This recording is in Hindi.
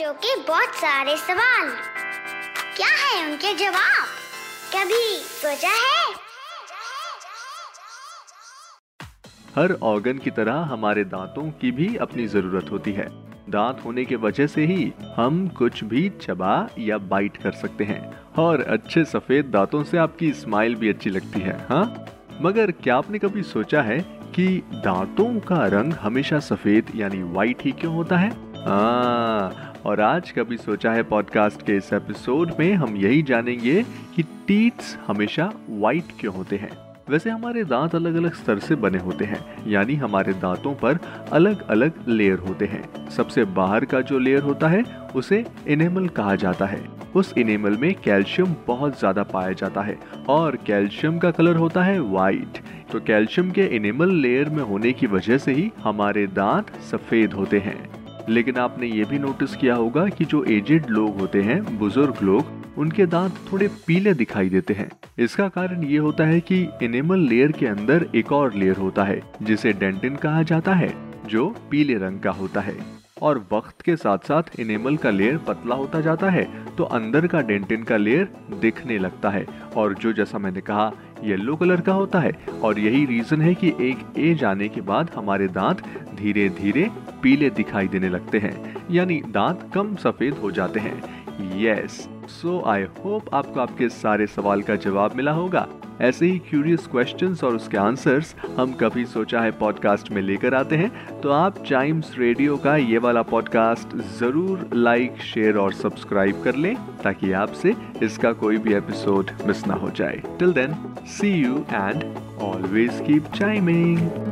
बच्चों के बहुत सारे सवाल। क्या है उनके जवाब? कभी सोचा है? हर ऑर्गन की तरह हमारे दांतों की भी अपनी ज़रूरत होती है। दांत होने के वजह से ही हम कुछ भी चबा या बाइट कर सकते हैं। और अच्छे सफ़ेद दांतों से आपकी स्माइल भी अच्छी लगती है हाँ? मगर क्या आपने कभी सोचा है कि दांतों का रंग हमेशा सफ़ेद यानी व्हाइट ही क्यों होता है? हाँ और आज कभी सोचा है पॉडकास्ट के इस एपिसोड में हम यही जानेंगे कि टीथ्स हमेशा व्हाइट क्यों होते हैं। वैसे हमारे दांत अलग अलग स्तर से बने होते हैं, यानी हमारे दांतों पर अलग अलग लेयर होते हैं। सबसे बाहर का जो लेयर होता है, उसे इनेमल कहा जाता है। उस इनेमल में कैल्शियम बहुत ज़्यादा पाया जाता है और कैल्शियम का कलर होता है व्हाइट तो कैल्शियम के इनेमल लेयर में होने की वजह से ही हमारे दांत सफ़ेद होते हैं। लेकिन आपने ये भी नोटिस किया होगा कि जो एजेड लोग होते हैं, बुज़ुर्ग लोग, उनके दांत थोड़े पीले दिखाई देते हैं। इसका कारण ये होता है कि एनिमल लेयर के अंदर एक और लेयर होता है, जिसे डेंटिन कहा जाता है, जो पीले रंग का होता है। और वक्त के साथ साथ इनेमल का लेयर पतला होता जाता है तो अंदर का डेंटिन का लेयर दिखने लगता है। और जो जैसा मैंने कहा येलो कलर का होता है। और यही रीजन है कि एक एज आने के बाद हमारे दांत धीरे धीरे पीले दिखाई देने लगते हैं, यानी दांत कम सफ़ेद हो जाते हैं। यस सो आई होप आपको आपके सारे सवाल का जवाब मिला होगा। ऐसे ही क्यूरियस क्वेश्चन और उसके आंसर्स हम कभी सोचा है पॉडकास्ट में लेकर आते हैं। तो आप टाइम्स रेडियो का ये वाला पॉडकास्ट ज़रूर लाइक शेयर और सब्सक्राइब कर लें ताकि आपसे इसका कोई भी एपिसोड मिस ना हो जाए। Till then see you and always keep chiming